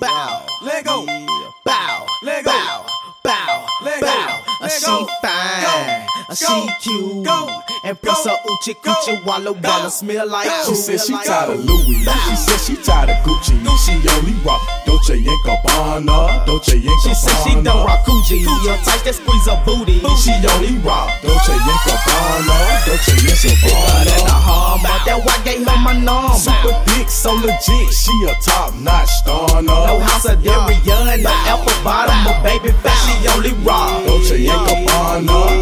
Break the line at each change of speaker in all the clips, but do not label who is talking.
bow,
Let go.
bow,
Let go.
bow, bow,
Let go.
bow.
Let
she
go.
fine,
Go.
she
Go.
cute,
Go.
and plus
Go.
her oochie
Go.
coochie walla walla smell like
She said she
Like
tired of
poo.
Louis. She said she tired of Gucci. She only rock Dolce and Gabbana. Dolce and Gabbana.
She said she don't rock Gucci, your type that squeeze her booty.
She only rock legit. She a top notch star.
No house of Dereon, no apple bottom, baby fat, she only rock.
Dolce and Gabbana.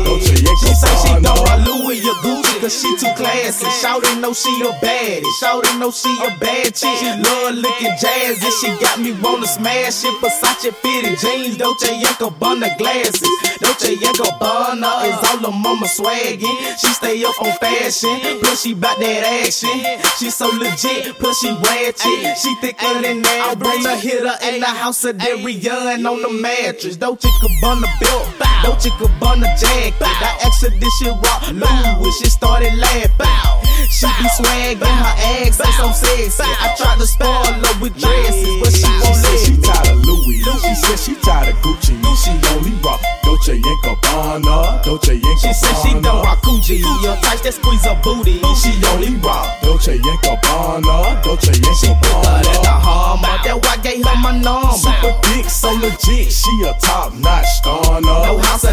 Cause she too classy. Shouty know she a baddie. Shouty know she a bad chick. She love looking jazzy. She got me wanna smash it. Versace fitted jeans, Dolce Gabbana glasses. Dolce Gabbana is all the mama swaggin'. She stay up on fashion, plus she bout that action. She so legit, plus she ratchet. She thicker than that. I wanna hit her in the house of Dereon on the mattress. Dolce Gabbana belt, Dolce Gabbana jacket. I asked her this shit rock Louis, she started laughing. She be swaggin' her ass, so so sexy. I tried to spoil her with dresses, but she
She
won't let
she tired of Louis. She said she tired of Gucci. She only rock Dolce and Gabbana. Dolce and Gabbana.
She said she don't rock Gucci, your type that squeeze her booty.
She only rock Dolce and Gabbana. Dolce and
Bigger than a
Gabbana.
Hummer, that why gave her my number.
Super thick, so legit. She a top notch star.
No house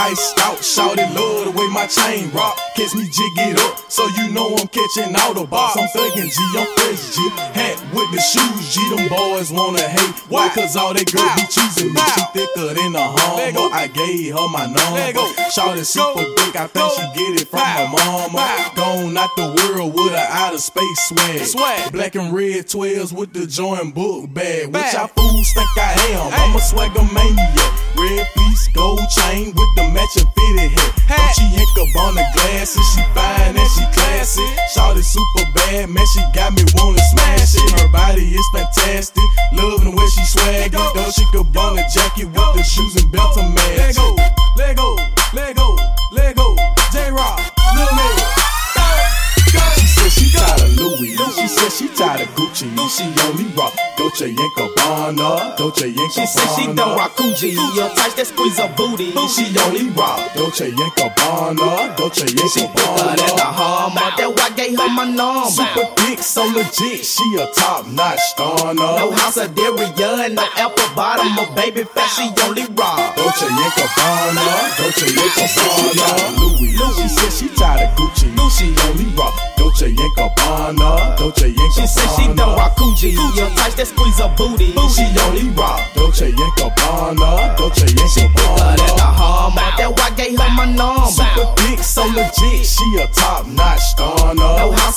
iced out, shouted love the way my chain rock. Catch me jig it up, so you know I'm catching Autobots. I'm thuggin' G, I'm fresh G. Hat with the shoes, G. Them boys wanna hate. Why? Cause all they girls be choosing me. She thicker than a hummer. I gave her my number. Shouted super thick, I think she get it from her mama. Gone out the world with her outer space swag.
Swag.
Black and red 12s with the joint book bag. Which. I fools think I am. I'm a swagger maniac. Red fleece, gold on the glasses. She fine and she classy. Shawty super bad, man. She got me wanna smash it. Her body is fantastic. Loving the way she swag. Though she could bun a jacket with the shoes and belt to match. She said she tired of Gucci. She only rock Dolce and Gabbana. Dolce and Gabbana.
She said she don't rock Gucci, your type that squeeze her booty.
She only rock Dolce and Gabbana. Dolce and
Bigger than a
Gabbana.
Hummer, that why gave her my number.
Super thick, so legit. She a top notch star.
No house of Dereon, no apple bottom, but baby fat, she only rock.
Dolce and Gabbana. Dolce and Gabbana. Louis. She said she tired of Gucci. She only rock Dolce and Gabbana. Dolce and Gabbana.
She say she don't rock Gucci, your type that squeeze her booty.
She only rock Dolce and Gabbana. Dolce and
Bigger than a
Gabbana.
Hummer, that why gave her my number.
Super thick, so legit. She a top notch star.
No house